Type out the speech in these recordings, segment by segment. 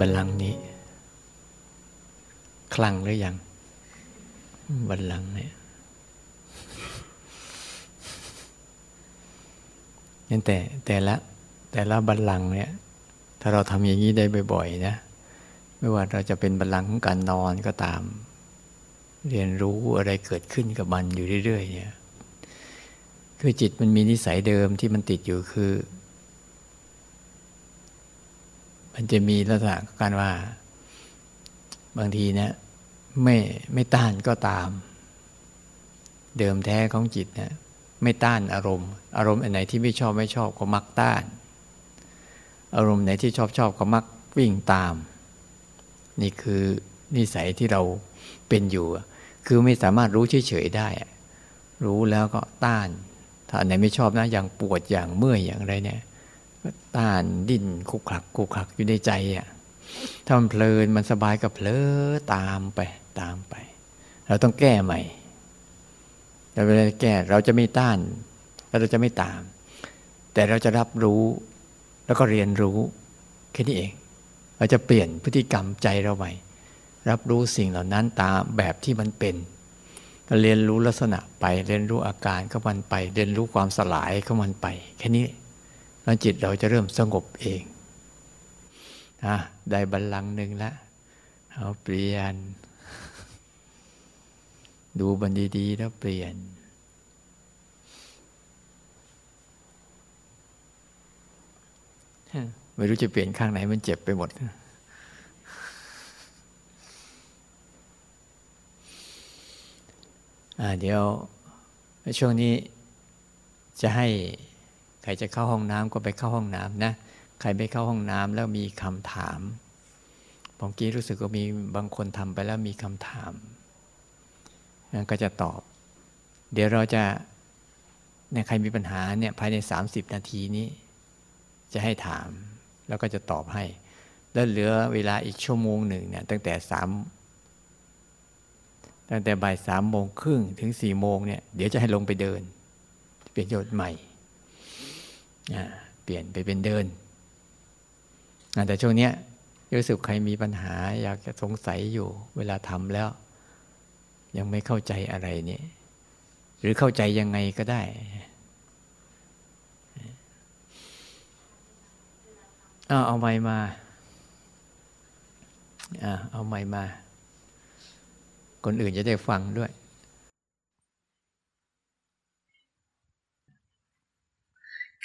บัลลังก์นี้ คลั่งหรือยัง บัลลังก์เนี่ยนั่นแต่แต่ละแต่ละบัลลังก์เนี่ย ถ้าเราทำอย่างนี้ได้บ่อยๆนะไม่ว่าเราจะเป็นบัลลังก์ของการนอนก็ตาม เรียนรู้อะไรเกิดขึ้นกับมันอยู่เรื่อยๆเนี่ยคือจิตมันมีนิสัยเดิมที่มันติดอยู่คือ มันจะมีลักษณะการว่า บางทีเนี่ยไม่ไม่ต้านก็ตาม เดิมแท้ของจิตเนี่ยไม่ต้านอารมณ์ อารมณ์อันไหนที่ไม่ชอบไม่ชอบก็มักต้าน อารมณ์ไหนที่ชอบชอบก็มักวิ่งตาม นี่คือนิสัยที่เราเป็นอยู่ คือไม่สามารถรู้เฉยๆได้ รู้แล้วก็ต้าน ถ้าอันไหนไม่ชอบนะอย่างปวดอย่างเมื่อยอย่างไรเนี่ย ต้านดิ้นคุกคลักคุกคลักอยู่ในใจอะถ้ามันเพลินมันสบายก็เพลอตามไปตามไป เราต้องแก้ใหม่แต่เวลาแก้เราจะไม่ต้านแล้วเราจะไม่ตาม แต่เราจะรับรู้แล้วก็เรียนรู้แค่นี้เอง เราจะเปลี่ยนพฤติกรรมใจเราใหม่ รับรู้สิ่งเหล่านั้นตามแบบที่มันเป็นเรียนรู้ลักษณะไป เรียนรู้อาการของมันไป เรียนรู้ความสลายของมันไป แค่นี้ แล้วจิตเราจะเริ่มสงบเองอะได้บัลลังก์หนึ่งแล้วเอาเปลี่ยน ดูบันดีๆแล้วเปลี่ยน ไม่รู้จะเปลี่ยนข้างไหนมันเจ็บไปหมดเดี๋ยวช่วงนี้จะให้ ใครจะเข้าห้องน้ำก็ไปเข้าห้องน้ำนะ ใครไม่เข้าห้องน้ำแล้วมีคำถามผมกี้รู้สึกว่ามีบางคนทำไปแล้วมีคำถามนั่นก็จะตอบ เดี๋ยวเราจะเนี่ยใครมีปัญหาเนี่ยภายใน 30 นาทีนี้ จะให้ถาม แล้วก็จะตอบให้ แล้วเหลือเวลาอีกชั่วโมงหนึ่งเนี่ยตั้งแต่สามตั้งแต่บ่ายสามโมงครึ่งถึงสี่โมงเนี่ยเดี๋ยวจะให้ลงไปเดิน เปลี่ยนโยชน์ใหม่ เปลี่ยนไปเป็นเดิน แต่ช่วงนี้รู้สึกใครมีปัญหาอยากจะสงสัยอยู่ เวลาทำแล้ว ยังไม่เข้าใจอะไรนี่หรือเข้าใจยังไงก็ได้เอาเอาไม้มาเอาไม้มา คนอื่นจะได้ฟังด้วย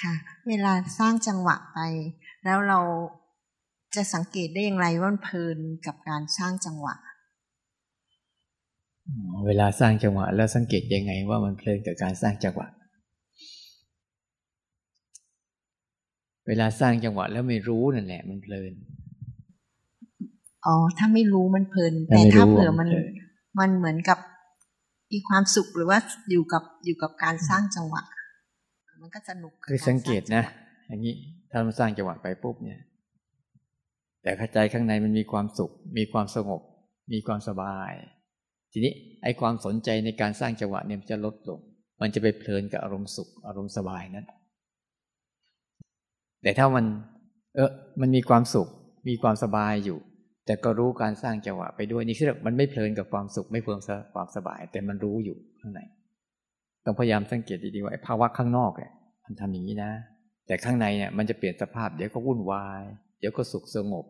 ค่ะ เวลาสร้างจังหวะไป แล้วเราจะสังเกตได้อย่างไรว่าเพลินกับการสร้างจังหวะ เวลาสร้างจังหวะ แล้วสังเกตยังไงว่ามันเพลินกับการสร้างจังหวะ เวลาสร้างจังหวะแล้วไม่รู้นั่นแหละ มันเพลิน อ๋อ ถ้าไม่รู้มันเพลิน แต่ถ้าเผื่อมัน มันเหมือนกับมีความสุขหรือว่าอยู่กับอยู่กับการสร้างจังหวะ มันก็สนุกคือสังเกตนะ อย่างนี้ถ้ามันสร้างจังหวะไปปุ๊บเนี่ย แต่ใจข้างในมันมีความสุข มีความสงบ มีความสบาย ทีนี้ไอ้ความสนใจในการสร้างจังหวะเนี่ยมันจะลดลง มันจะไปเพลินกับอารมณ์สุข อารมณ์สบายนั้น แต่ถ้ามัน เออมันมีความสุข มีความสบายอยู่ แต่ก็รู้การสร้างจังหวะไปด้วยนี่คือมันไม่เพลินกับความสุข ไม่เพลินความสบาย แต่มันรู้อยู่ข้างใน ต้องพยายามสังเกตดีๆว่าภาวะข้างนอกเนี่ยมันทำอย่างนี้นะ แต่ข้างในเนี่ยมันจะเปลี่ยนสภาพ เดี๋ยวก็วุ่นวาย เดี๋ยวก็สุขสงบ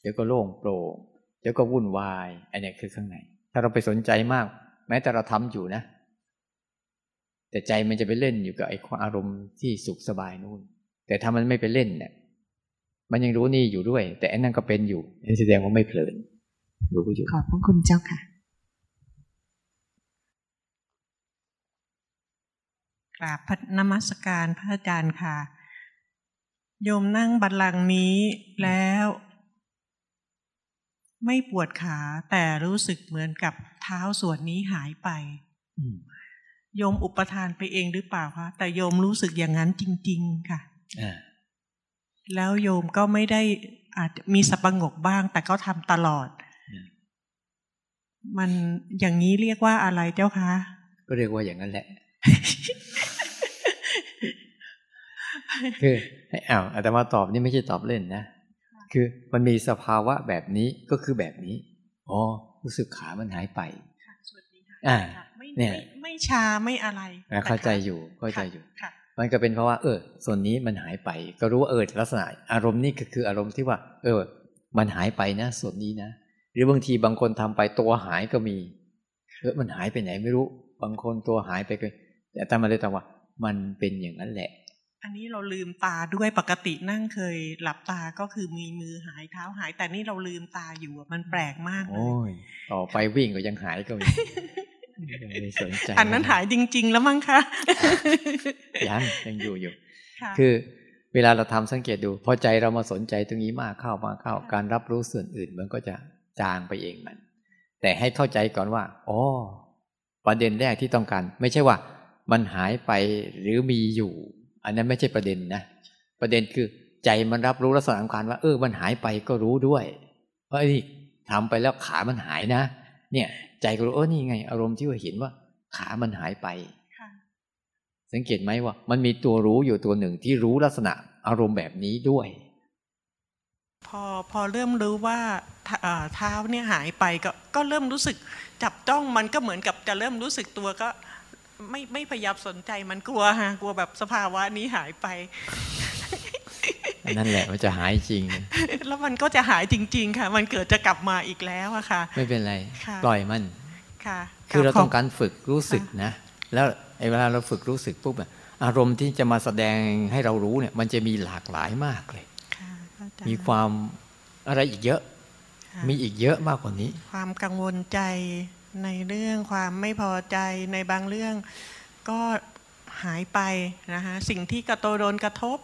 เดี๋ยวก็โล่งโปร่งเดี๋ยวก็วุ่นวาย อันนี้คือข้างใน ถ้าเราไปสนใจมาก แม้แต่เราทำอยู่นะ แต่ใจมันจะไปเล่นอยู่กับไอ้ความอารมณ์ที่สุขสบายนู่น แต่ถ้ามันไม่ไปเล่นเนี่ยมันยังรู้นี่อยู่ด้วย แต่อันนั้นก็เป็นอยู่นั่นแสดงว่าไม่เพลินรู้อยู่ขอบพระคุณเจ้าค่ะ กราบพระนมัสการพระอาจารย์ค่ะ โยมนั่งบัลลังก์นี้แล้ว ไม่ปวดขาแต่รู้สึกเหมือนกับเท้าส่วนนี้หายไปโยมอุปทานไปเองหรือเปล่าคะแต่โยมรู้สึกอย่างนั้นจริง ๆ ค่ะแล้วโยมก็ไม่ได้อาจมีสับประงกบ้าง แต่ก็ทำตลอด มันอย่างนี้เรียกว่าอะไรเจ้าคะ ก็เรียกว่าอย่างนั้นแหละ คือให้อ้าวอาตมาตอบนี่ไม่ใช่ตอบเล่นนะ คือมันมีสภาวะแบบนี้ก็คือแบบนี้อ๋อรู้สึกขามันหายไปอ่าเนี่ยไม่ชาไม่อะไรเข้าใจอยู่เข้าใจอยู่มันก็เป็นเพราะว่า เออ ส่วนนี้มันหายไป ก็รู้ว่าเออลักษณะ อารมณ์นี่ก็คืออารมณ์ที่ว่า เออ มันหายไปนะ ส่วนนี้นะหรือบางทีบางคนทำไปตัวหายก็มีเออมันหายไปไหนไม่รู้ บางคนตัวหายไปเลยแต่ตามาเลยตอบว่า มันเป็นอย่างนั้นแหละ อันนี้เราลืมตาด้วยปกตินั่งเคย หลับตาก็คือมีมือหายเท้าหาย แต่นี่เราลืมตาอยู่มันแปลกมากเลยโอ้ยต่อไปวิ่งก็ยังหายก็มีไม่สนใจอันนั้นหายจริง ๆ แล้วมั้งคะยังยังอยู่อยู่ คือเวลาเราทำสังเกตดู พอใจเรามาสนใจตรงนี้มากเข้ามาเข้า การรับรู้ส่วนอื่นมันก็จะจางไปเองมัน แต่ให้เข้าใจก่อนว่าอ๋อประเด็นแรกที่ต้องการ ไม่ใช่ว่า มันหายไปหรือมีอยู่ อันนั้นไม่ใช่ประเด็นนะประเด็นคือใจมันรับรู้ลักษณะของการว่า เออมันหายไปก็รู้ด้วยเพราะไอ้นี่ทำไปแล้วขามันหายนะ เนี่ย ใจก็รู้เออนี่ไง อารมณ์ที่ว่าเห็นว่า ขามันหายไปสังเกตไหมว่า มันมีตัวรู้อยู่ตัวหนึ่งที่รู้ลักษณะอารมณ์แบบนี้ด้วย พอพอเริ่มรู้ว่าเท้าเนี่ยหายไปก็ก็เริ่มรู้สึกจับจ้องมันก็เหมือนกับจะเริ่มรู้สึกตัวก็ ไม่ไม่พยายามสนใจมันกลัวฮะกลัวแบบสภาวะนี้หายไป นั่นแหละมันจะหายจริง แล้วมันก็จะหายจริง ๆ ค่ะ มันเกิดจะกลับมาอีกแล้วอะค่ะ ไม่เป็นไร ปล่อยมันค่ะ คือเราต้องการฝึกรู้สึกนะ แล้วไอ้เวลาเราฝึกรู้สึกปุ๊บอารมณ์ที่จะมาแสดงให้เรารู้เนี่ย มันจะมีหลากหลายมากเลยมีความอะไรอีกเยอะ มีอีกเยอะมากกว่านี้ ความกังวลใจ ในเรื่องความไม่พอใจในบางเรื่องก็หายไปนะคะสิ่งที่กระโตโดนกระทบ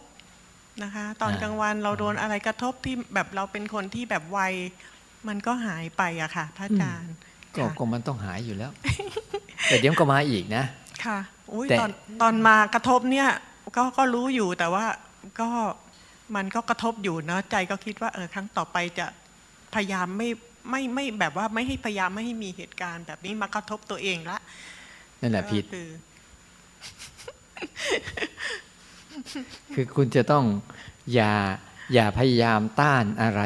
นะคะ ตอนกลางวันเราโดนอะไรกระทบที่แบบเราเป็นคนที่แบบไวมันก็หายไปอะค่ะพระอาจารย์ก็มันต้องหายอยู่แล้ว แต่เดี๋ยวก็มาอีกนะ ค่ะอุ้ยตอนตอนมากระทบเนี่ยก็ก็รู้อยู่แต่ว่าก็มันก็กระทบอยู่นะใจก็คิดว่าเออครั้งต่อไปจะพยายามไม่ ไม่ไม่แบบว่าไม่ให้พยายามไม่ให้มีเหตุการณ์ แบบนี้มากระทบตัวเองละนั่นแหละผิดคือคุณจะต้องอย่าอย่าพยายามต้านอะไร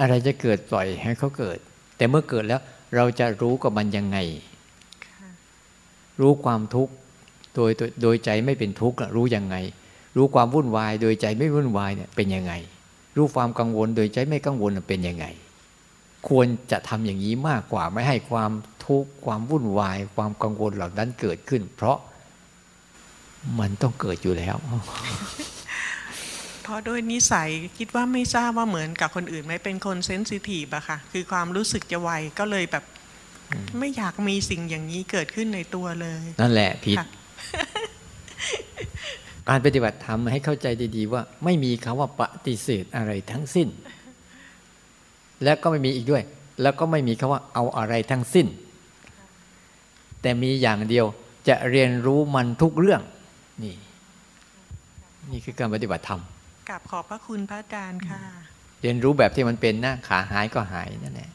อะไรจะเกิดปล่อยให้เขาเกิด แต่เมื่อเกิดแล้วเราจะรู้กับมันยังไง รู้ความทุกข์โดยโดยใจไม่เป็นทุกข์รู้ยังไง รู้ความวุ่นวาย โดยใจไม่วุ่นวายเนี่ยเป็นยังไง รู้ความกังวลโดยใจไม่กังวลเป็นยังไง ควรจะทำอย่างนี้มากกว่าไม่ให้ความทุกข์ความวุ่นวาย ความกังวลเหล่านั้นเกิดขึ้น เพราะมันต้องเกิดอยู่แล้ว เพราะด้วยนิสัยคิดว่าไม่ทราบว่าเหมือนกับคนอื่นไหมเป็นคนเซนซิทีฟอะค่ะ คือความรู้สึกจะไวก็เลยแบบ ไม่อยากมีสิ่งอย่างนี้เกิดขึ้นในตัวเลย นั่นแหละผิด การปฏิบัติธรรมให้เข้าใจดีๆ ว่าไม่มีคำว่าปฏิเสธอะไรทั้งสิ้น และก็ไม่มีอีกด้วย แล้วก็ไม่มีคำว่าเอาอะไรทั้งสิ้น แต่มีอย่างเดียวจะเรียนรู้มันทุกเรื่องนี่ นี่คือการปฏิบัติธรรมกราบขอบพระคุณพระอาจารย์ค่ะ เรียนรู้แบบที่มันเป็นนะขาหายก็หายนั่นแหละ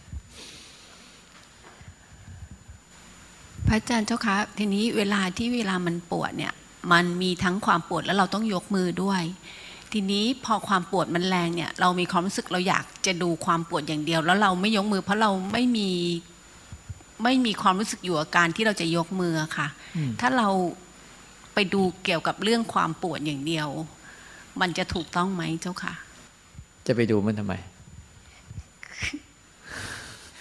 พระอาจารย์เจ้าคะทีนี้เวลาที่เวลามันปวดเนี่ย มันมีทั้งความปวดแล้วเราต้องยกมือด้วย ทีนี้พอความปวดมันแรงเนี่ย เรามีความรู้สึกเราอยากจะดูความปวดอย่างเดียว แล้วเราไม่ยกมือ เพราะเราไม่มีไม่มีความรู้สึกอยู่อาการที่เราจะยกมือค่ะ ถ้าเราไปดูเกี่ยวกับเรื่องความปวดอย่างเดียว มันจะถูกต้องไหมเจ้าค่ะ จะไปดูมันทำไม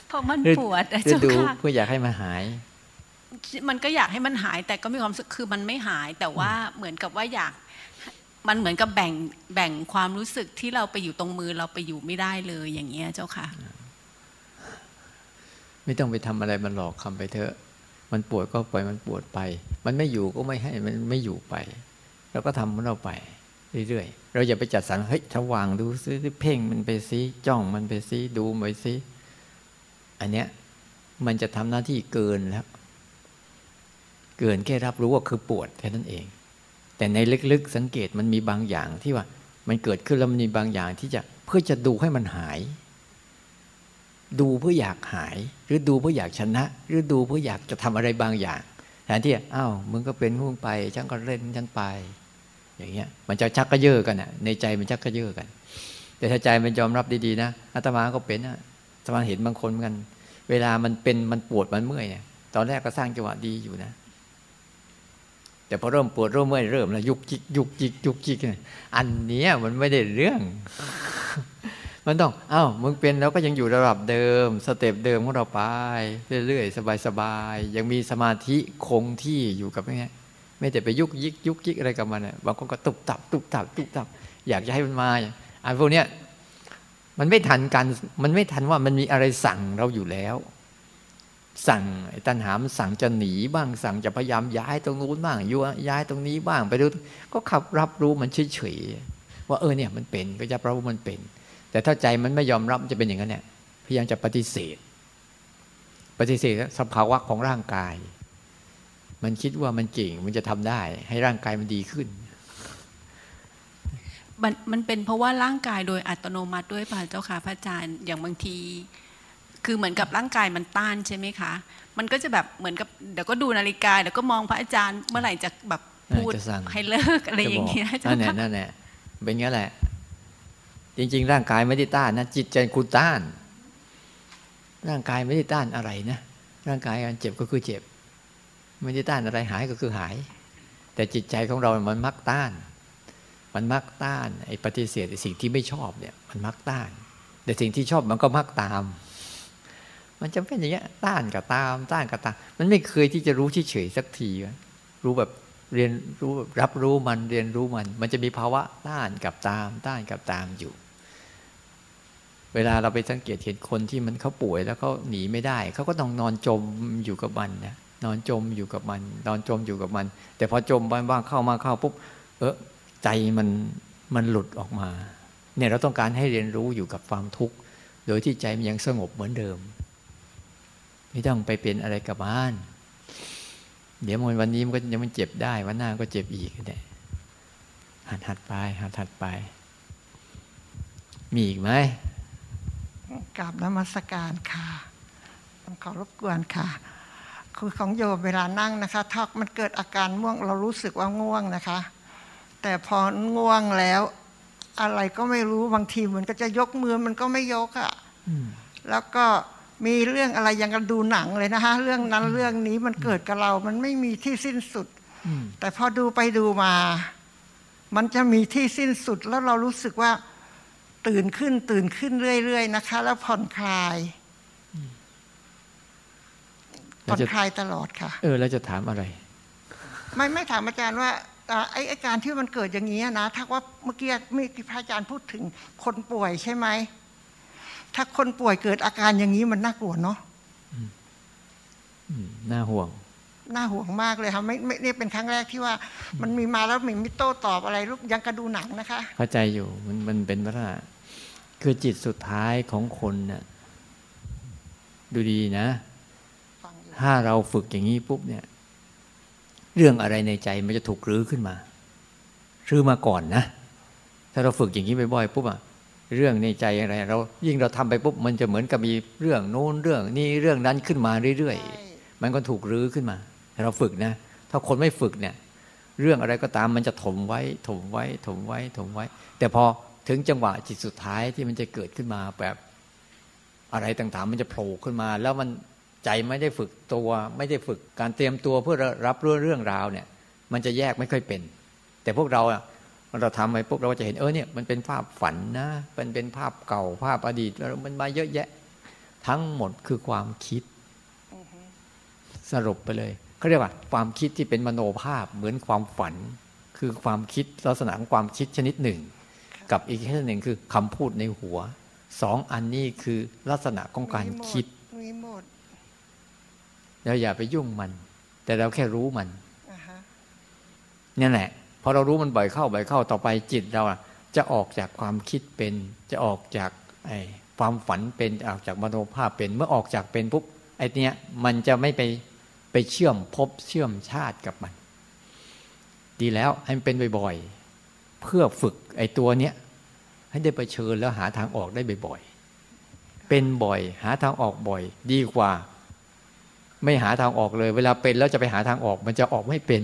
เพราะมันปวดเจ้าค่ะเพื่ออยากให้มันหาย มันก็อยากให้มันหาย แต่ก็มีความสึกคือมันไม่หาย แต่ว่าเหมือนกับว่าอยากมันเหมือนกับแบ่งแบ่งความรู้สึกที่เราไปอยู่ตรงมือเราไปอยู่ไม่ได้เลยอย่างเงี้ยเจ้าค่ะ ไม่ต้องไปทำอะไรมันหลอกคำไปเถอะ มันปวดก็ปล่อยมันปวดไป มันไม่อยู่ก็ไม่ให้มันไม่อยู่ไปเราก็ทำมันเราไปเรื่อยๆ เราอย่าไปจัดสรรเฮ้ยถ้าวางดูซิเพ่งมันไปซิจ้องมันไปซิดูไปซิอันเนี้ยมันจะทำหน้าที่เกินแล้ว เกินแค่รับรู้ว่าคือปวดแค่นั้นเอง แต่ในลึกๆสังเกตมันมีบางอย่างที่ว่ามันเกิดขึ้นแล้วมันมีบางอย่างที่จะเพื่อจะดูให้มันหาย ดูเพื่ออยากหาย หรือดูเพื่ออยากชนะ หรือดูเพื่ออยากจะทำอะไรบางอย่างแทนที่อ้าวมึงก็เป็นหุ่นไปฉันก็เล่นฉันไป อย่างเงี้ย มันจะชักกระเยอะกันอะในใจมันชักกระเยอะกัน แต่ถ้าใจมันยอมรับดีๆนะอาตมาก็เป็นนะอาตมาเห็นบางคนเหมือนกัน เวลามันเป็นมันปวดมันเมื่อยเนี่ยตอนแรกก็สร้างจังหวะดีอยู่นะ แต่พอเริ่มปวดเริ่มเมื่อยเริ่มแล้วยุกจิกยุกจิกยุกจิกอันนี้มันไม่ได้เรื่อง มันต้องเอ้ามึงเป็นแล้วก็ยังอยู่ระดับเดิม สเต็ปเดิมของเราไป เรื่อยๆสบายๆยังมีสมาธิคงที่อยู่กับอย่างเงี้ยไม่แต่ไปยุกยิกยุกยิกอะไรกับมันบางคนก็ตุบตับตุบตับตุบตับ อยากจะให้มันมาอันพวกเนี้ยมันไม่ทันกันมันไม่ทันว่ามันมีอะไรสั่งเราอยู่แล้ว สั่งไอ้ตันหามสั่งจะหนีบ้างสั่งจะพยายามย้ายตรงนู้นบ้างยัวย้ายตรงนี้บ้างไปดูก็ขับรับรู้มันเฉยๆว่าเออเนี่ยมันเป็นก็จะรับรู้มันเป็น แต่ถ้าใจมันไม่ยอมรับจะเป็นอย่างนั้นเนี่ยพยายามจะปฏิเสธ ปฏิเสธสภาวะของร่างกาย มันคิดว่ามันเก่งมันจะทำได้ ให้ร่างกายมันดีขึ้นมันมันเป็นเพราะว่าร่างกายโดยอัตโนมัติด้วยป่ะเจ้าค่ะพระอาจารย์อย่างบางที คือเหมือนกับร่างกายมันต้านใช่ไหมคะ มันก็จะแบบเหมือนกับเดี๋ยวก็ดูนาฬิกาเดี๋ยวก็มองพระอาจารย์เมื่อไหร่จะแบบพูดให้เลิกอะไรอย่างเงี้ยนั่นแหละนั่นแหละเป็นงี้แหละ จริง ๆ ร่างกายไม่ได้ต้านนะจิตใจคุณต้าน ร่างกายไม่ได้ต้านอะไรนะร่างกายการเจ็บก็คือเจ็บ ไม่ได้ต้านอะไรหายก็คือหาย แต่จิตใจของเรา มันมักต้าน มันมักต้านไอ้ปฏิเสธไอ้สิ่งที่ไม่ชอบเนี่ย มันมักต้าน แต่สิ่งที่ชอบมันก็มักตาม มันจะเป็นอย่างเงี้ยต้านกับตาม ต้านกับตาม มันไม่เคยที่จะรู้เฉยๆสักทีรู้แบบเรียนรู้รับรู้มันเรียนรู้มัน มันจะมีภาวะต้านกับตาม ต้านกับตามอยู่ เวลาเราไปสังเกตเห็นคนที่มันเขาป่วยแล้วเขาหนีไม่ได้เขาก็ต้องนอนจมอยู่กับมันนะนอนจมอยู่กับมัน นอนจมอยู่กับมัน แต่พอจมบ้างเข้ามาเข้าปุ๊บเออใจมันมันหลุดออกมา เนี่ยเราต้องการให้เรียนรู้อยู่กับความทุกข์ โดยที่ใจมันยังสงบเหมือนเดิม ไม่ต้องไปเป็นอะไรกับบ้าน เดี๋ยวมันวันนี้มันก็ยังมันเจ็บได้วันหน้าก็เจ็บอีกเนี่ยหัดหัดไปหัดหัดไป มีอีกไหมกราบนมัสการค่ะต้องขอรบกวนค่ะ คือของโยมเวลานั่งนะคะถ้ามันเกิดอาการง่วง เรารู้สึกว่าง่วงนะคะ แต่พอง่วงแล้ว อะไรก็ไม่รู้บางทีมันก็จะยกมือมันก็ไม่ยกอะ่ะแล้วก็ มีเรื่องอะไรยังกันดูหนังเลยนะคะเรื่องนั้นเรื่องนี้มันเกิดกับเรา มันไม่มีที่สิ้นสุด แต่พอดูไปดูมา มันจะมีที่สิ้นสุดแล้วเรารู้สึกว่าตื่นขึ้นตื่นขึ้นเรื่อยๆนะคะ แล้วผ่อนคลายผ่อนคลายตลอดค่ะ เออแล้วจะถามอะไร ไม่ไม่ถามอาจารย์ว่าไอ้การที่มันเกิดอย่างนี้นะถ้าว่าเมื่อกี้มีพระอาจารย์พูดถึงคนป่วยใช่ไหม ถ้าคนป่วยเกิดอาการอย่างนี้มันน่ากลัวเนาะน่าห่วง น่าห่วงมากเลยค่ะไม่ไม่นี่เป็นครั้งแรกที่ว่า มันมีมาแล้วมีมิโต้ตอบอะไรรูปยังกระดูหนังนะคะ เข้าใจอยู่มันมันเป็นว่าคือจิตสุดท้ายของคนเนะ่ยดูดีนะ ถ้าเราฝึกอย่างนี้ปุ๊บเนี่ย เรื่องอะไรในใจมันจะถูกรื้อขึ้นมารื้อมาก่อนนะ ถ้าเราฝึกอย่างนี้บ่อยๆปุ๊บอะ เรื่องในใจอะไร เรายิ่งเราทำไปปุ๊บมันจะเหมือนกับมีเรื่องโน้นเรื่องนี้เรื่องนั้นขึ้นมาเรื่อยๆ มันก็ถูกรื้อขึ้นมา เราฝึกนะ ถ้าคนไม่ฝึกเนี่ย เรื่องอะไรก็ตามมันจะถมไว้ ถมไว้ ถมไว้ ถมไว้ แต่พอถึงจังหวะจิตสุดท้ายที่มันจะเกิดขึ้นมาแบบอะไรต่างๆ มันจะโผล่ขึ้นมา แล้วมันใจไม่ได้ฝึกตัว ไม่ได้ฝึกการเตรียมตัวเพื่อรับรู้เรื่องราวเนี่ย มันจะแยกไม่ค่อยเป็น แต่พวกเราอะ เราทำไปปุ๊บเราจะเห็นเออเนี่ยมันเป็นภาพฝันนะมันเป็นภาพเก่าภาพอดีตแล้วมันมาเยอะแยะ ทั้งหมดคือความคิด สรุปไปเลยเขาเรียกว่าความคิดที่เป็นมโนภาพเหมือนความฝัน คือความคิดลักษณะของความคิดชนิดหนึ่ง กับอีกชนิดหนึ่งคือคำพูดในหัวสองอันนี้คือลักษณะของการคิดเราอย่าไปยุ่งมัน แต่เราแค่รู้มันนี่แหละ พอเรารู้มันบ่อยเข้าบ่อยเข้าต่อไปจิตเราจะออกจากความคิดเป็น จะออกจากไอ้ความฝันเป็นออกจากมโนภาพเป็น เมื่อออกจากเป็นปุ๊บไอ้นี้มันจะไม่ไปไปเชื่อมพบเชื่อมชาติกับมัน ดีแล้วให้มันเป็นบ่อยๆเพื่อฝึกไอ้ตัวเนี้ยให้ได้ไปเชิญแล้วหาทางออกได้บ่อยๆเป็นบ่อย หาทางออกบ่อย ดีกว่า ไม่หาทางออกเลย เวลาเป็นแล้วจะไปหาทางออก มันจะออกไม่เป็น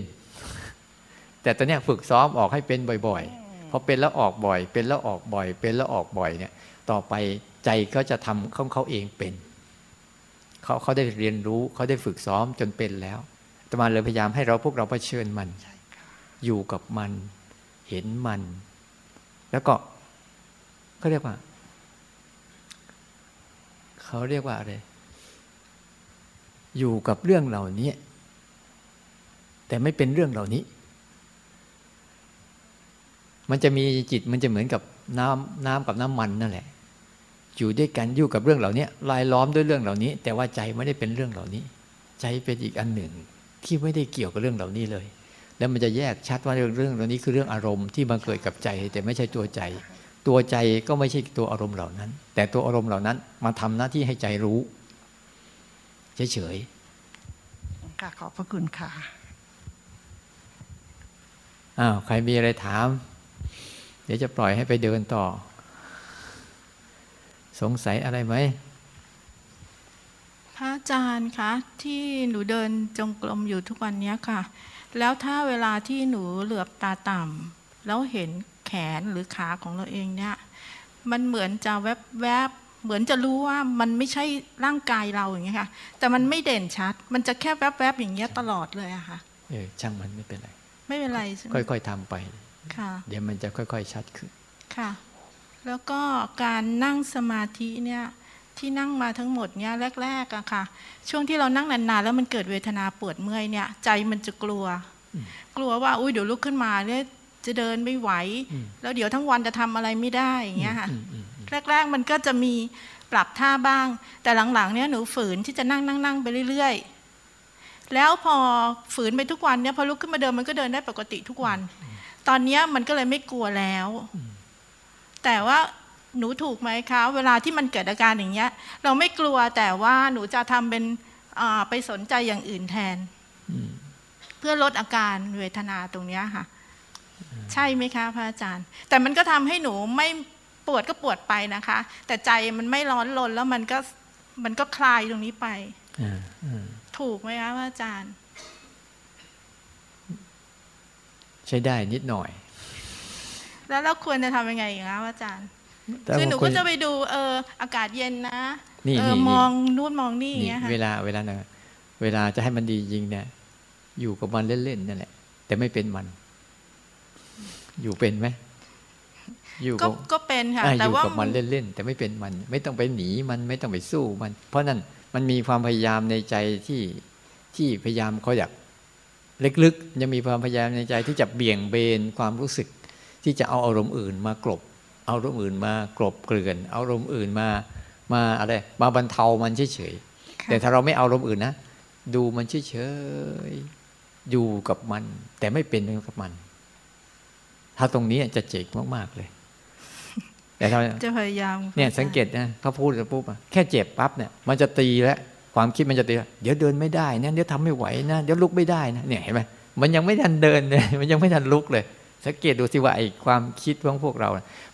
แต่ตอนนี้ฝึกซ้อมออกให้เป็นบ่อยๆพอเป็นแล้วออกบ่อย เป็นแล้วออกบ่อย เป็นแล้วออกบ่อยเนี่ย ต่อไปใจก็จะทำของเขาเองเป็นเขาเขาได้เรียนรู้เขาได้ฝึกซ้อมจนเป็นแล้วตมาเลยพยายามให้เราพวกเราเผชิญมัน อยู่กับมัน เห็นมัน แล้วก็เขาเรียกว่าเขาเรียกว่าอะไรอยู่กับเรื่องเหล่านี้แต่ไม่เป็นเรื่องเหล่านี้ มันจะมีจิตมันจะเหมือนกับน้ำน้ำกับน้ำมันนั่นแหละ อยู่ด้วยกันอยู่กับเรื่องเหล่านี้ลายล้อมด้วยเรื่องเหล่านี้ แต่ว่าใจไม่ได้เป็นเรื่องเหล่านี้ ใจเป็นอีกอันหนึ่ง ที่ไม่ได้เกี่ยวกับเรื่องเหล่านี้เลย แล้วมันจะแยกชัดว่าเรื่องเรื่องเหล่านี้คือเรื่องอารมณ์ที่มาเกิดกับใจ แต่ไม่ใช่ตัวใจ ตัวใจก็ไม่ใช่ตัวอารมณ์เหล่านั้น แต่ตัวอารมณ์เหล่านั้นมาทำหน้าที่ให้ใจรู้เฉยๆค่ะขอบพระคุณค่ะอ้าวใครมีอะไรถาม เดี๋ยวจะปล่อยให้ไปเดินต่อ สงสัยอะไรไหมพระอาจารย์คะที่หนูเดินจงกรมอยู่ทุกวันนี้ค่ะ แล้วถ้าเวลาที่หนูเหลือบตาต่ำแล้วเห็นแขนหรือขาของเราเองเนี่ย มันเหมือนจะแวบแวบเหมือนจะรู้ว่ามันไม่ใช่ร่างกายเราอย่างเงี้ยค่ะ แต่มันไม่เด่นชัด มันจะแค่แวบแวบอย่างเงี้ยตลอดเลยอะค่ะเออช่างมันไม่เป็นไร ไม่เป็นไรใช่ไหมค่อยๆทำไปค่ะ เดี๋ยวมันจะค่อยๆชัดขึ้นค่ะ แล้วก็การนั่งสมาธิเนี่ยที่นั่งมาทั้งหมดเนี่ยแรกๆอะค่ะ ช่วงที่เรานั่งนานๆแล้วมันเกิดเวทนาปวดเมื่อยเนี่ย ใจมันจะกลัว กลัวว่าอุ้ยเดี๋ยวลุกขึ้นมาเนี่ยจะเดินไม่ไหว แล้วเดี๋ยวทั้งวันจะทำอะไรไม่ได้อย่างเงี้ยค่ะแรก ๆ มันก็จะมีปรับท่าบ้าง แต่หลังๆเนี้ยหนูฝืนที่จะนั่งนั่งนั่งไปเรื่อยๆ แล้วพอฝืนไปทุกวันเนี้ยพอลุกขึ้นมาเดินมันก็เดินได้ปกติทุกวัน ตอนเนี้ยมันก็เลยไม่กลัวแล้ว แต่ว่าหนูถูกไหมคะ เวลาที่มันเกิดอาการอย่างเงี้ย เราไม่กลัวแต่ว่าหนูจะทำเป็นไปสนใจอย่างอื่นแทน เพื่อลดอาการเวทนาตรงเนี้ยค่ะ ใช่ไหมคะพระอาจารย์ แต่มันก็ทำให้หนูไม่ปวดก็ปวดไปนะคะ แต่ใจมันไม่ร้อนรนแล้วมันก็มันก็คลายตรงนี้ไป ถูกไหมคะพระอาจารย์ ใช้ได้นิดหน่อย แล้วเราควรจะทำยังไงอีกคะพระอาจารย์คือหนูก็จะไปดูเอออากาศเย็นนะเออมองนู่นมองนี่อย่างเงี้ยค่ะเวลาเวลาเวลาจะให้มันดีจริงเนี่ย อยู่กับมันเล่นๆนั่นแหละ แต่ไม่เป็นมัน อยู่เป็นไหมอยู่ก็เป็นค่ะแต่ว่าอยู่กับมันเล่นๆแต่ไม่เป็นมัน ไม่ต้องไปหนีมันไม่ต้องไปสู้มัน เพราะนั้นมันมีความพยายามในใจที่ที่พยายามเขาอยาก ลึกๆยังมีความพยายามในใจที่จะเบี่ยงเบนความรู้สึก ที่จะเอาอารมณ์อื่นมากลบ เอาอารมณ์อื่นมากลบเกลื่อนเอาอารมณ์อื่นมามาอะไรมาบรรเทามันเฉยๆแต่ถ้าเราไม่เอาอารมณ์อื่นนะดูมันเฉยๆอยู่กับมัน แต่ไม่เป็นกับมัน ถ้าตรงนี้จะเจ๋งมากๆเลย แต่ถ้าจะพยายามเนี่ยสังเกตนะเขาพูดกันปุ๊บแค่เจ็บปั๊บเนี่ย มันจะตีแล้ว ความคิดมันจะตีเดี๋ยวเดินไม่ได้นะเดี๋ยวทำไม่ไหวนะเดี๋ยวลุกไม่ได้นะเนี่ยเห็นไหมมันยังไม่ทันเดินเลยมันยังไม่ทันลุกเลย สังเกตดูสิว่าไอ้ความคิดของพวกเรา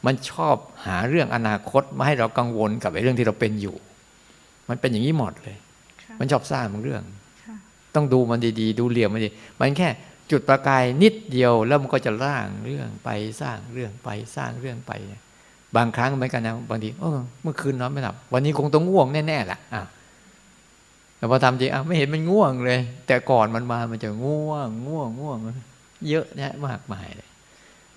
มันชอบหาเรื่องอนาคตมาให้เรากังวลกับไอ้เรื่องที่เราเป็นอยู่ มันเป็นอย่างนี้หมดเลย มันชอบสร้างบางเรื่อง ต้องดูมันดีๆ ดูเหลี่ยมมันดี มันแค่จุดประกายนิดเดียวแล้วมันก็จะร่างเรื่องไปสร้างเรื่องไปสร้างเรื่องไป บางครั้งเหมือนกันนะบางทีเมื่อคืนนอนไม่หลับ วันนี้คงต้องง่วงแน่ๆแหละอะ แต่พอทำจริงอะไม่เห็นมันง่วงเลย แต่ก่อนมันมามันจะง่วง ง่วงง่วง เยอะแยะมากมายเลย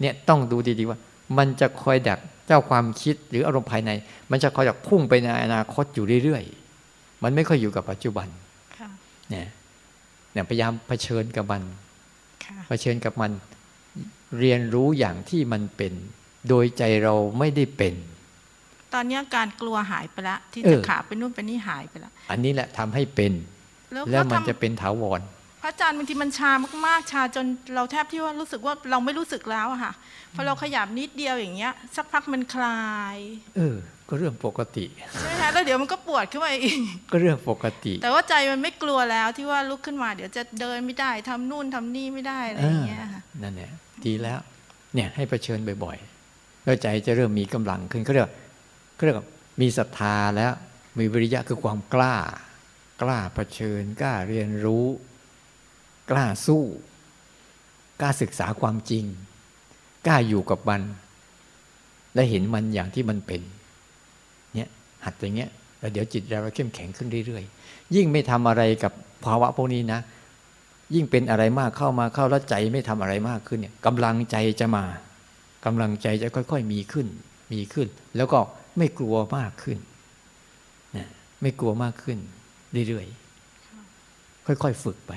เนี่ยต้องดูดีๆว่า มันจะคอยดักเจ้าความคิดหรืออารมณ์ภายใน มันจะคอยดักพุ่งไปในอนาคตอยู่เรื่อยๆ มันไม่ค่อยอยู่กับปัจจุบันเนี่ยเนี่ยพยายามเผชิญกับมันเผชิญกับมัน เรียนรู้อย่างที่มันเป็น โดยใจเราไม่ได้เป็นต อนนี้การกลัวหายไปแล้วที่จะขาไปนู่นไปนี่หายไปแล้วอันนี้แหละทำให้เป็น แล้วมันจะเป็นถาวรพระอาจารย์บางทีมันชามากๆ ชาจนเราแทบที่ว่ารู้สึกว่าเราไม่รู้สึกแล้วอะค่ะพอเราขยับนิดเดียวอย่างเงี้ย สักพักมันคลาย เออ ก็เรื่องปกติใช่ไหมคะแล้วเดี๋ยวมันก็ปวดขึ้นมาอีกก็เรื่องปกติ แต่ว่าใจมันไม่กลัวแล้วที่ว่าลุกขึ้นมา เดี๋ยวจะเดินไม่ได้ทำนู่นทำนี่ไม่ได้อะไรอย่างเงี้ยค่ะนั่นแหละดีแล้ว เนี่ยให้เผชิญบ่อยๆแล้วใจจะเริ่มมีกำลังขึ้นเขาเรียก เรียกมีศรัทธาแล้วมีวิริยะคือความกล้า กล้าเผชิญ กล้าเรียนรู้ กล้าสู้ กล้าศึกษาความจริง กล้าอยู่กับมัน และเห็นมันอย่างที่มันเป็นเนี่ยหัดอย่างเงี้ยแล้วเดี๋ยวจิตเราเข้มแข็งขึ้นเรื่อยๆ ยิ่งไม่ทำอะไรกับภาวะพวกนี้นะ ยิ่งเป็นอะไรมากเข้ามาเข้าแล้วใจไม่ทำอะไรมากขึ้นเนี่ยกำลังใจจะมากำลังใจจะค่อย ๆ มีขึ้น มีขึ้น แล้วก็ ไม่กลัวมากขึ้นไม่กลัวมากขึ้น เรื่อยๆ ค่อยๆ ฝึกไป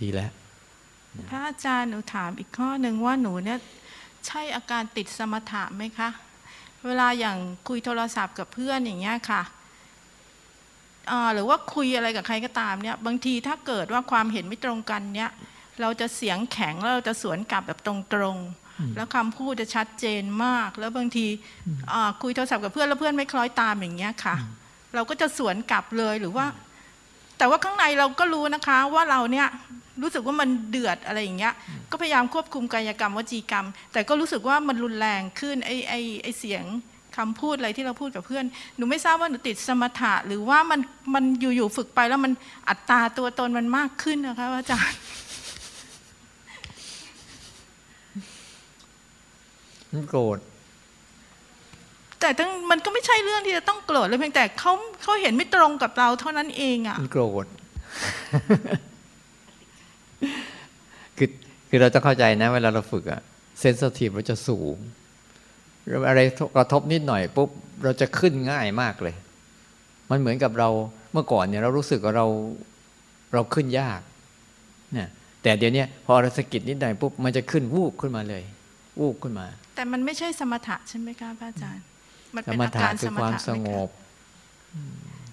ดีแล้วพระอาจารย์หนูถามอีกข้อหนึ่งว่าหนูเนี่ยใช่อาการติดสมถะไหมคะ เวลาอย่างคุยโทรศัพท์กับเพื่อนอย่างเงี้ยค่ะหรือว่าคุยอะไรกับใครก็ตามเนี่ย บางทีถ้าเกิดว่าความเห็นไม่ตรงกันเนี่ย เราจะเสียงแข็งแล้วเราจะสวนกลับแบบตรงๆ แล้วคำพูดจะชัดเจนมาก แล้วบางทีคุยโทรศัพท์กับเพื่อนแล้วเพื่อนไม่คล้อยตามอย่างเงี้ยค่ะ เราก็จะสวนกลับเลยหรือว่า แต่ว่าข้างในเราก็รู้นะคะว่าเราเนี่ยรู้สึกว่ามันเดือดอะไรอย่างเงี้ย ก็พยายามควบคุมกายกรรมวจีกรรม แต่ก็รู้สึกว่ามันรุนแรงขึ้นไอ้ไอ้ไอ้เสียงคำพูดอะไรที่เราพูดกับเพื่อน หนูไม่ทราบว่าหนูติดสมถะ หรือว่ามันมันอยู่ๆฝึกไปแล้วมันอัตราตัวตนมันมากขึ้นนะคะอาจารย์ มันโกรธแต่ทั้งมันก็ไม่ใช่เรื่องที่จะต้องโกรธเลยเพียงแต่เขาเขาเห็นไม่ตรงกับเราเท่านั้นเองอะมันโกรธคือคือเราจะเข้าใจนะ เวลาเราฝึกอะเซนสทีฟเราจะสูงอะไรกระทบนิดหน่อยปุ๊บเราจะขึ้นง่ายมากเลย มันเหมือนกับเราเมื่อก่อนเนี่ยเรารู้สึกว่าเราเราขึ้นยากเนี่ยแต่เดี๋ยวนี้พอเราสกิดนิดหน่อยปุ๊บมันจะขึ้นวูบขึ้นมาเลย วูบขึ้นมา แต่มันไม่ใช่สมถะใช่ไหมคะพระอาจารย์ มันเป็นอาการสมถะคือความสงบ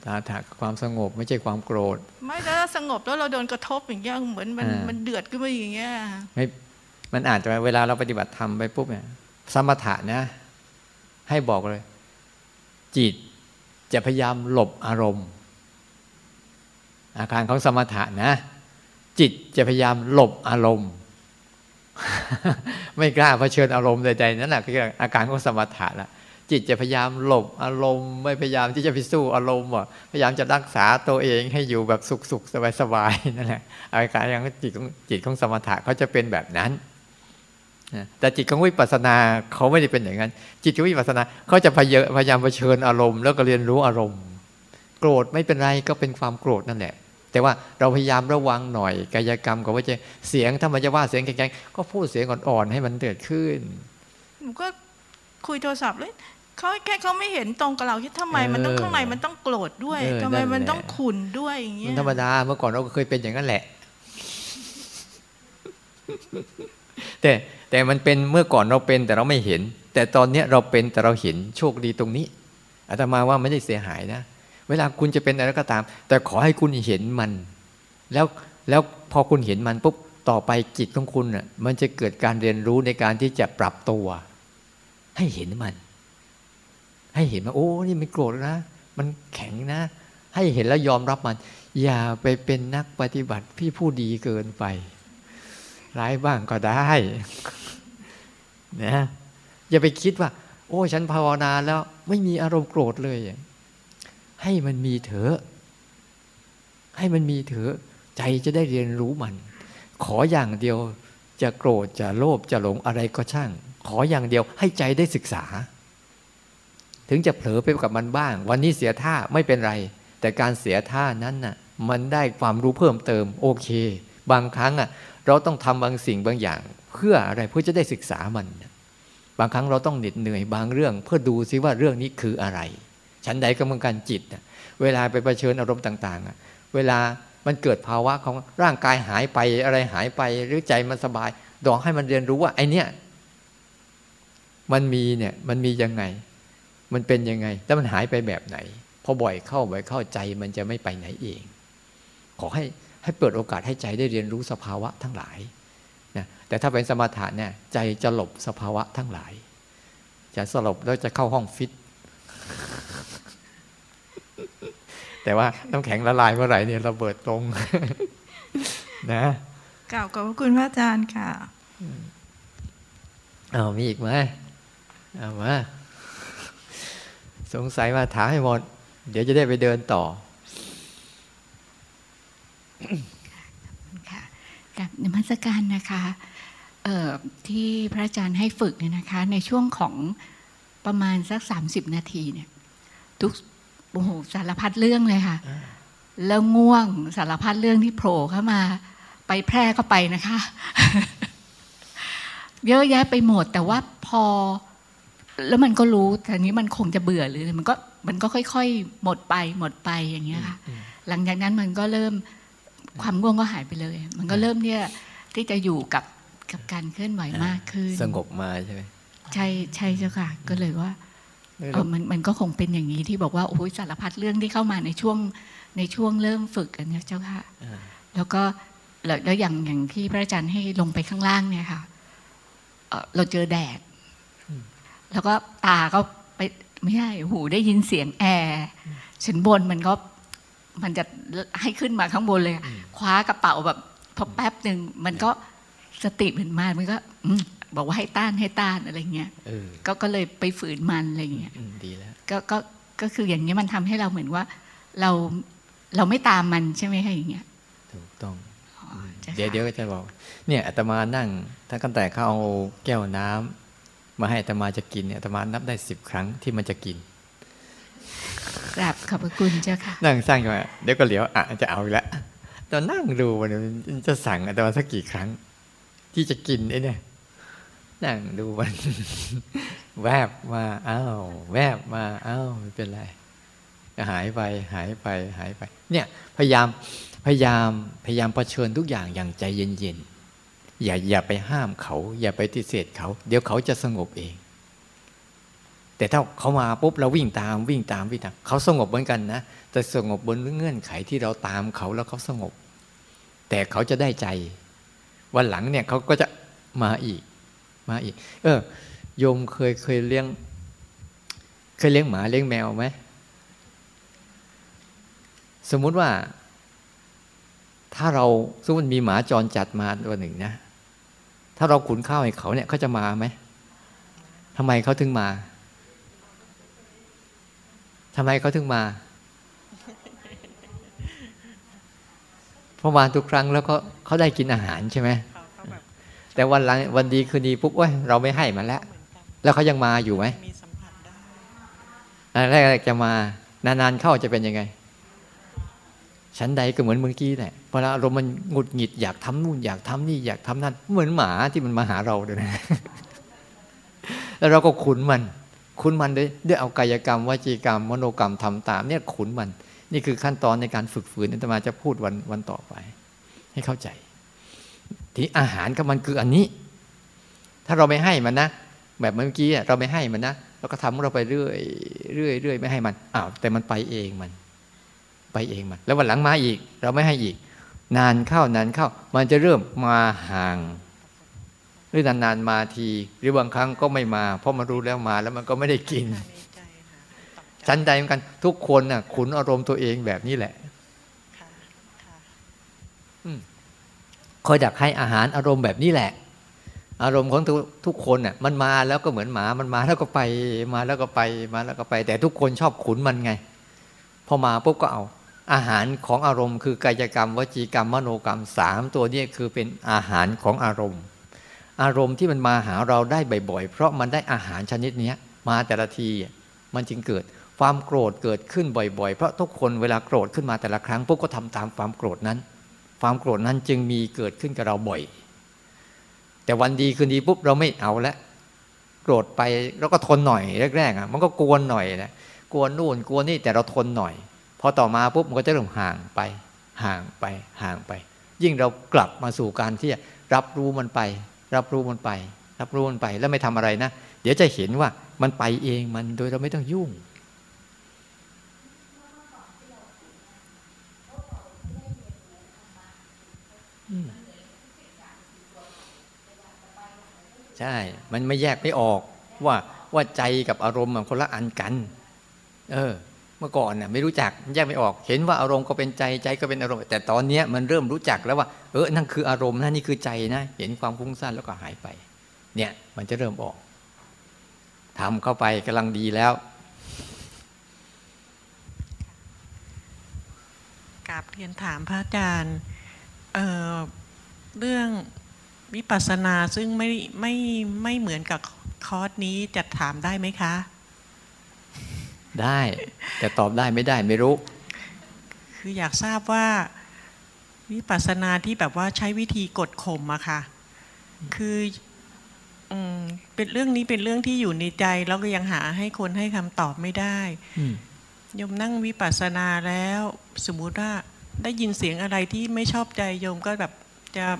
ตาถะความสงบไม่ใช่ความโกรธ ไม่แล้วสงบแล้วเราโดนกระทบอย่างเงี้ยเหมือนมันมันเดือดขึ้นมาอย่างเงี้ยไม่มันอาจจะเวลาเราปฏิบัติธรรมไปปุ๊บเนี่ยสมถะนะ ให้บอกเลย จิตจะพยายามหลบอารมณ์ อาการของสมถะนะ จิตจะพยายามหลบอารมณ์ ไม่กล้าเผชิญอารมณ์ใดๆนั่นแหละคืออาการของสมถะละจิตจะพยายามหลบอารมณ์ ไม่พยายามที่จะพิสู้อารมณ์อะพยายามจะรักษาตัวเองให้อยู่แบบสุขๆสบายๆนั่นแหละอาการอย่างจิตของจิตของสมถะเขาจะเป็นแบบนั้นแต่จิตของวิปัสสนาเขาไม่ได้เป็นอย่างนั้น จิตของวิปัสสนาเขาจะพยายามเผชิญอารมณ์ แล้วก็เรียนรู้อารมณ์ โกรธไม่เป็นไรก็เป็นความโกรธนั่นแหละ แต่ว่าเราพยายามระวังหน่อย กายกรรมกับว่าจะเสียงถ้ามันจะว่าเสียงแข็งๆก็พูดเสียงอ่อนๆให้มันเกิดขึ้นหนูก็คุยโทรศัพท์เลยเขาแค่เขาไม่เห็นตรงกับเราที่ทำไมมันต้องข้างในมันต้องโกรธด้วยทำไมมันต้องขุนด้วยอย่างเงี้ยธรรมดาเมื่อก่อนเราก็เคยเป็นอย่างนั้นแหละ แต่แต่มันเป็นเมื่อก่อนเราเป็นแต่เราไม่เห็น แต่ตอนเนี้ยเราเป็นแต่เราเห็นโชคดีตรงนี้อาตมาว่าไม่ได้เสียหายนะ เวลาคุณจะเป็นอะไรก็ตาม แต่ขอให้คุณเห็นมัน แล้วแล้วพอคุณเห็นมันปุ๊บต่อไปจิตของคุณอะมันจะเกิดการเรียนรู้ในการที่จะปรับตัว ให้เห็นมัน ให้เห็นว่าโอ้นี่มันโกรธนะ มันแข็งนะ ให้เห็นแล้วยอมรับมัน อย่าไปเป็นนักปฏิบัติพี่ผู้ดีเกินไป ร้ายบ้างก็ได้นะอย่าไปคิดว่า โอ้ ฉันภาวนาแล้วไม่มีอารมณ์โกรธเลย ให้มันมีเถอะ ให้มันมีเถอะใจจะได้เรียนรู้มัน ขออย่างเดียวจะโกรธจะโลภจะหลงอะไรก็ช่าง ขออย่างเดียวให้ใจได้ศึกษา ถึงจะเผลอไปกับมันบ้าง วันนี้เสียท่าไม่เป็นไร แต่การเสียท่านั้นน่ะ มันได้ความรู้เพิ่มเติม โอเค บางครั้งอะ เราต้องทำบางสิ่งบางอย่าง เพื่ออะไรเพื่อจะได้ศึกษามัน บางครั้งเราต้องเหน็ดเหนื่อยบางเรื่อง เพื่อดูซิว่าเรื่องนี้คืออะไร ฉันใดก็เหมือนกันจิต เวลาไปเผชิญอารมณ์ต่างๆ เวลามันเกิดภาวะของร่างกายหายไปอะไรหายไปหรือใจมันสบายดองให้มันเรียนรู้ว่าไอเนี้ยมันมีเนี่ยมันมียังไง มันเป็นยังไง แล้วมันหายไปแบบไหนพอบ่อยเข้าบ่อยเข้าใจมันจะไม่ไปไหนเอง ขอให้ให้เปิดโอกาสให้ใจได้เรียนรู้สภาวะทั้งหลายนะแต่ถ้าเป็นสมาธิเนี่ยใจจะหลบสภาวะทั้งหลาย จะสลบแล้วจะเข้าห้องฟิต แต่ว่าน้ำแข็งละลายเมื่อไหร่เนี่ยระเบิดตรง นะกล่าวขอบคุณพระอาจารย์ค่ะเอามีอีกไหมเอามาสงสัยมาถามให้หมด เดี๋ยวจะได้ไปเดินต่อค่ะกับนมัสการนะคะเอ่อที่พระอาจารย์ให้ฝึกเนี่ยนะคะ ในช่วงของ ประมาณสักสามสิบนาทีเนี่ย ทุกโอ้โหสารพัดเรื่องเลยค่ะ แล้วง่วงสารพัดเรื่องที่โผล่เข้ามา ไปแพร่ก็ไปนะคะ เยอะแยะไปหมด แต่ว่าพอ แล้วมันก็รู้แต่นี้มันคงจะเบื่อหรือมันก็มันก็ค่อย ๆ หมดไปหมดไปอย่างเงี้ยค่ะ หลังจากนั้นมันก็เริ่มความง่วงก็หายไปเลย มันก็เริ่มเนี่ยที่จะอยู่กับกับการเคลื่อนไหวมากขึ้น สงบมาใช่ไหม ใช่ใช่เจ้าค่ะ ก็เลยว่าเออมันมันก็คงเป็นอย่างนี้ที่บอกว่าโอ้ยสารพัดเรื่องที่เข้ามาในช่วงในช่วงเริ่มฝึกกันเนี่ยเจ้าค่ะอ่าแล้วก็แล้วแล้วอย่างอย่างที่พระอาจารย์ให้ลงไปข้างล่างเนี่ยค่ะเอ่อเราเจอแดด แล้วก็ตาก็ไปไม่ใช่หูได้ยินเสียงแอร์ชั้นบนมันก็มันจะให้ขึ้นมาข้างบนเลยอะคว้ากระเป๋าแบบพอแป๊บหนึ่งมันก็สติมันมามันก็อืม บอกว่าให้ต้านให้ต้านอะไรเงี้ยเออก็ก็เลยไปฝืนมันอะไรเงี้ยอืมดีแล้วก็ก็ก็คืออย่างนี้ยมันทำให้เราเหมือนว่า เราเราไม่ตามมันใช่ไหมคะอย่างเงี้ยถูกต้องอ๋อจ้ะเดี๋ยวเดี๋ยวก็จะบอก เนี่ยอาตมานั่ง ถ้ากันแต่เขาเอาแก้วน้ำมาให้อาตมาจะกินเนี่ยอาตมานับได้สิบครั้งที่มันจะกินกราบขอบพระคุณเจ้าค่ะ นั่งสร้างกันมาเดี๋ยวก็เหลียวอะจะเอาอีกแล้วตอนนั่งดูมันมันจะสั่งอาตมาสักกี่ครั้ง ที่จะกินไอ้เนี่ย นั่งดูมัน แวบมาอ้าวแวบมาอ้าวไม่เป็นไรหายไปหายไปหายไป เนี่ยพยายามพยายามพยายามเผชิญทุกอย่างอย่างใจเย็นๆอย่าอย่าไปห้ามเขา อย่าไปปฏิเสธเขา เดี๋ยวเขาจะสงบเอง แต่ถ้าเขามาปุ๊บเราวิ่งตามวิ่งตามวิ่งตามเขาสงบเหมือนกันนะแต่สงบบนเงื่อนไขที่เราตามเขาแล้วเขาสงบ แต่เขาจะได้ใจ วันหลังเนี่ยเขาก็จะมาอีก มาอีก เออโยมเคยเคยเลี้ยง เคยเลี้ยงหมาเลี้ยงแมวไหมสมมุติว่า ถ้าเราสมมติมีหมาจรจัดมาตัวหนึ่งนะถ้าเราขุนข้าวให้เขาเนี่ยเขาจะมาไหมทำไมเขาถึงมา ทำไมเขาถึงมา เพราะมาทุกครั้งแล้วก็เขาได้กินอาหารใช่ไหม แบบแต่วันหลังวันดีคืนดีปุ๊บเว้ยเราไม่ให้มันแล้ว แล้วเขายังมาอยู่ไหมมีสัมผัสได้อันแรกๆจะมานานๆเข้าจะเป็นยังไงชั้นใดก็เหมือนเมื่อกี้แหละเวลาอารมณ์มันหงุดหงิดอยากทำนู่นอยากทำนี่อยากทำนั่นเหมือนหมาที่มันมาหาเราด้วยนะแล้วเราก็ขุนมัน ขุนมันด้วยด้วยเอากายกรรมวจีกรรม มโนกรรมทำตาม เนี่ยขุนมัน นี่คือขั้นตอนในการฝึกฝืนอาตมาจะพูดวันวันต่อไป ให้เข้าใจ ทีนี้อาหารกับมันคืออันนี้ ถ้าเราไม่ให้มันนะ แบบเมื่อกี้อะเราไม่ให้มันนะเราก็ทำของเราไปเรื่อยเรื่อยเรื่อยไม่ให้มันอ้าวแต่มันไปเองมัน ไปเองมัน แล้ววันหลังมาอีก เราไม่ให้อีก นานเข้านานเข้า มันจะเริ่มมาห่างหรือนานๆมาทีหรือบางครั้งก็ไม่มา เพราะมันรู้แล้วมาแล้วมันก็ไม่ได้กินในใจค่ะตกใจชั้นใดเหมือนกัน ทุกคนน่ะขุนอารมณ์ตัวเองแบบนี้แหละค่ะค่ะ คอยดักให้อาหารอารมณ์แบบนี้แหละ อารมณ์ของทุกทุกคนน่ะมันมาแล้วก็เหมือนหมามันมาแล้วก็ไปมาแล้วก็ไปมาแล้วก็ไป แต่ทุกคนชอบขุนมันไง พอมาปุ๊บก็เอา อาหารของอารมณ์ คือกายกรรม วจีกรรมมโนกรรมสามตัวนี้คือเป็นอาหารของอารมณ์ อารมณ์ที่มันมาหาเราได้บ่อยๆ เพราะมันได้อาหารชนิดนี้มาแต่ละทีมันจึงเกิดความโกรธเกิดขึ้นบ่อยๆ เพราะทุกคนเวลาโกรธขึ้นมาแต่ละครั้งปุ๊บก็ทำตามความโกรธนั้น ความโกรธนั้นจึงมีเกิดขึ้นกับเราบ่อย แต่วันดีคืนดีปุ๊บเราไม่เอาแล้วโกรธไปแล้วก็ทนหน่อยแรกๆอะมันก็กวนหน่อยนะกวนนู่นกวนนี่แต่เราทนหน่อยพอต่อมาปุ๊บมันก็จะเริ่มห่างไป ห่างไปห่างไป ยิ่งเรากลับมาสู่การที่จะรับรู้มันไป รับรู้มันไป รับรู้มันไปแล้วไม่ทำอะไรนะ เดี๋ยวจะเห็นว่ามันไปเองมันโดยเราไม่ต้องยุ่ง ใช่ มันไม่แยกไม่ออกว่าว่าใจกับอารมณ์มันคนละอันกัน เออ เมื่อก่อนน่ะไม่รู้จักแยกไม่ออก เห็นว่าอารมณ์ก็เป็นใจใจก็เป็นอารมณ์ แต่ตอนเนี้ยมันเริ่มรู้จักแล้วว่า เออนั่นคืออารมณ์นะนี่คือใจนะเห็นความฟุ้งซ่านแล้วก็หายไป เนี่ยมันจะเริ่มออกทำเข้าไปกำลังดีแล้วกราบเรียนถามพระอาจารย์เอ่อเรื่อง วิปัสสนาซึ่งไม่ไม่ไม่เหมือนกับคอร์สนี้จะถามได้ไหมคะ ได้แต่ตอบได้ไม่ได้ไม่รู้ คืออยากทราบว่าวิปัสสนาที่แบบว่าใช้วิธีกดข่มอะค่ะ คืออืมเป็นเรื่องนี้เป็นเรื่องที่อยู่ในใจ แล้วก็ยังหาให้คนให้คำตอบไม่ได้อืมโยมนั่งวิปัสสนาแล้ว สมมุติว่าได้ยินเสียงอะไรที่ไม่ชอบใจโยมก็แบบจะอ่า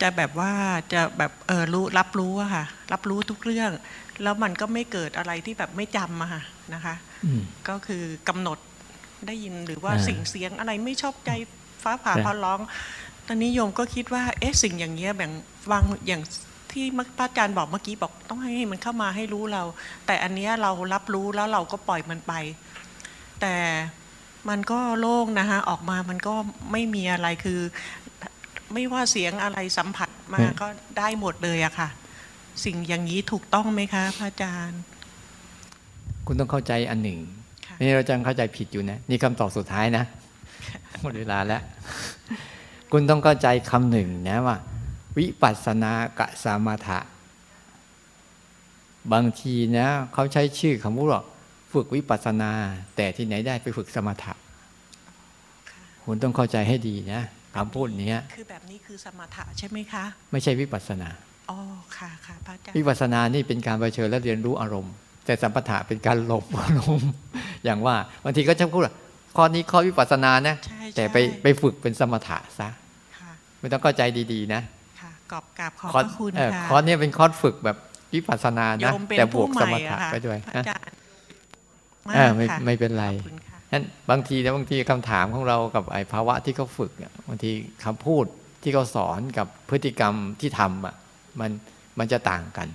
จะแบบว่าจะแบบเออรู้รับรู้อะค่ะ รับรู้ทุกเรื่อง แล้วมันก็ไม่เกิดอะไรที่แบบไม่จำอะค่ะนะคะอืมก็คือกำหนดได้ยินหรือว่าอ่าสิ่งเสียงอะไรไม่ชอบใจฟ้าผ่าครับฟ้าร้อง ตอนนี้โยมก็คิดว่า เอ๊ะสิ่งอย่างเงี้ยแบ่งวางอย่างที่พระอาจารย์บอกเมื่อกี้บอกต้องให้มันเข้ามาให้รู้เรา แต่อันเนี้ยเรารับรู้แล้วเราก็ปล่อยมันไป แต่ มันก็โล่งนะคะออกมามันก็ไม่มีอะไรคือ ไม่ว่าเสียงอะไรสัมผัสมาครับก็ได้หมดเลยอะค่ะ สิ่งอย่างนี้ถูกต้องไหมคะพระอาจารย์ คุณต้องเข้าใจอันหนึ่งค่ะนี่เราจะเข้าใจผิดอยู่นะนี่คำตอบสุดท้ายนะหมดเวลาแล้ว คุณต้องเข้าใจคำหนึ่งนะว่า วิปัสสนากะสมถะบางทีนะเขาใช้ชื่อคำว่า ฝึกวิปัสสนา แต่ที่ไหนได้ไปฝึกสมถะคุณต้องเข้าใจให้ดีนะคำพูดเนี้ยคือแบบนี้คือสมถะใช่ไหมคะ ไม่ใช่วิปัสสนาอ๋อค่ะค่ะพระอาจารวิย์ปัสสนานี่เป็นการเผชิญและเรียนรู้อารมณ์ แต่สัมปทะเป็นการหลบอารมณ์อย่างว่าบางทีก็จะพูดว่าข้อนี้ข้อวิปัสสนานะใช่แต่ไปใช่ไปฝึกเป็นสมถะซะค่ะไม่ต้องเข้าใจดีๆนะค่ะกอบกราบขอบคอพร์สระคุณเออค่ะคอร์สเนี้เป็นคอร์สฝึกแบบวิปัสสนาโยนะมเป็นแต่บวผู้กใหสม่มอะถะค่ะไปด้วยพระนะอาจารย์ มากเออไม่ค่ะไม่เป็นไรขอบคุณค่ะนั้นบางทีนะบางทีคำถามของเรากับไอ้ภาวะที่เขาฝึกอะบางทีคำพูดที่เขาสอนกับพฤติกรรมที่ทำอะมันมันจะต่างกัน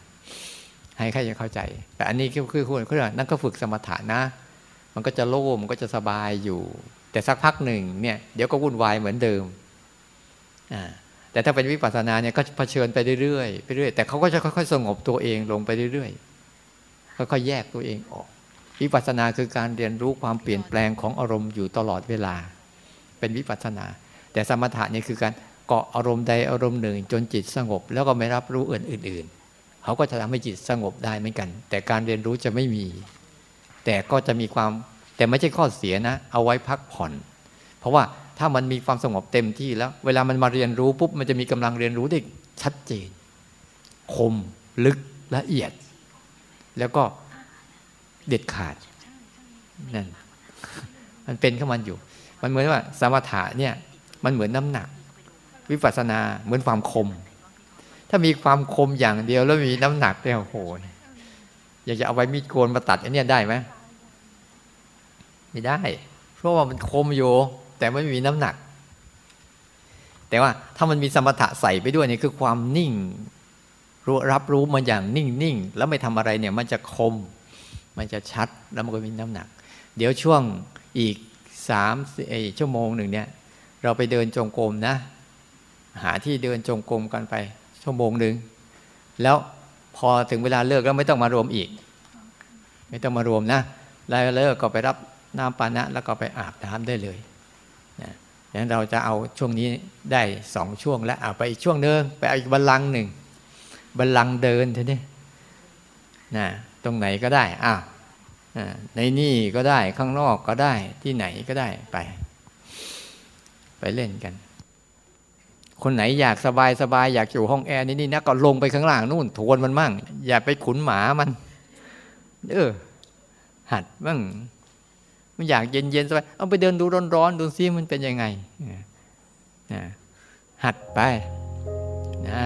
ให้ใครจะเข้าใจ แต่อันนี้คือคือคุณคือนั่นก็ฝึกสมถะนะ มันก็จะโล่งมันก็จะสบายอยู่ แต่สักพักหนึ่งเนี่ยเดี๋ยวก็วุ่นวายเหมือนเดิมอ่าแต่ถ้าเป็นวิปัสสนาเนี่ยก็เผชิญไปเรื่อยๆไปเรื่อยแต่เขาก็จะค่อยๆสงบตัวเองลงไปเรื่อยๆค่อยๆแยกตัวเองออก วิปัสสนาคือการเรียนรู้ความเปลี่ยนแปลงของอารมณ์อยู่ตลอดเวลา เป็นวิปัสสนา แต่สมถะนี่คือการเกาะอารมณ์ใดอารมณ์หนึ่ง จนจิตสงบ แล้วก็ไม่รับรู้อื่น ๆ เขาก็จะทำให้จิตสงบได้เหมือนกัน แต่การเรียนรู้จะไม่มี แต่ก็จะมีความแต่ไม่ใช่ข้อเสียนะ เอาไว้พักผ่อน เพราะว่าถ้ามันมีความสงบเต็มที่แล้ว เวลามันมาเรียนรู้ปุ๊บมันจะมีกำลังเรียนรู้ได้ชัดเจน คม ลึกละเอียด แล้วก็ เด็ดขาดนั่นมันเป็นข้ามันอยู่ มันเหมือนว่าสมถะเนี่ย มันเหมือนน้ำหนัก วิปัสสนาเหมือนความคม ถ้ามีความคมอย่างเดียวแล้วมีน้ำหนักเนี่ยโอ้โหอยากจะเอาไว้มีดโกนมาตัดอันนี้ได้ไหมไม่ได้ เพราะว่ามันคมอยู่ แต่ไม่มีน้ำหนัก แต่ว่าถ้ามันมีสมถะใส่ไปด้วยเนี่ยคือความนิ่งรู้รับรู้มันอย่างนิ่งนิ่งแล้วไม่ทำอะไรเนี่ย มันจะคม มันจะชัดแล้วมันก็มีน้ำหนัก เดี๋ยวช่วงอีกสามชั่วโมงหนึ่งเนี่ย เราไปเดินจงกรมนะ หาที่เดินจงกรมกันไป ชั่วโมงหนึ่งแล้วพอถึงเวลาเลิกแล้วไม่ต้องมารวมอีก ไม่ต้องมารวมนะแล้วเลิกก็ไปรับน้ำปานะ แล้วก็ไปอาบน้ำได้เลยนะดังนั้นเราจะเอาช่วงนี้ได้สองช่วงแล้วเอาไปอีกช่วงหนึ่งไปอาอีกบัลลังก์หนึ่งบัลลังก์เดินทีนี้นะ ตรงไหนก็ได้อ้าวอ่าในนี่ก็ได้ข้างนอกก็ได้ที่ไหนก็ได้ไป ไปเล่นกัน คนไหนอยากสบายสบายอยากอยู่ห้องแอร์นี่นี่นะก็ลงไปข้างล่างนู่นทวนมันมั่ง อย่าไปขุนหมามัน เออ หัดบ้างมันอยากเย็นเย็นสบายเอาไปเดินดูร้อนๆดูซิมันเป็นยังไงอ่าหัดไปนะ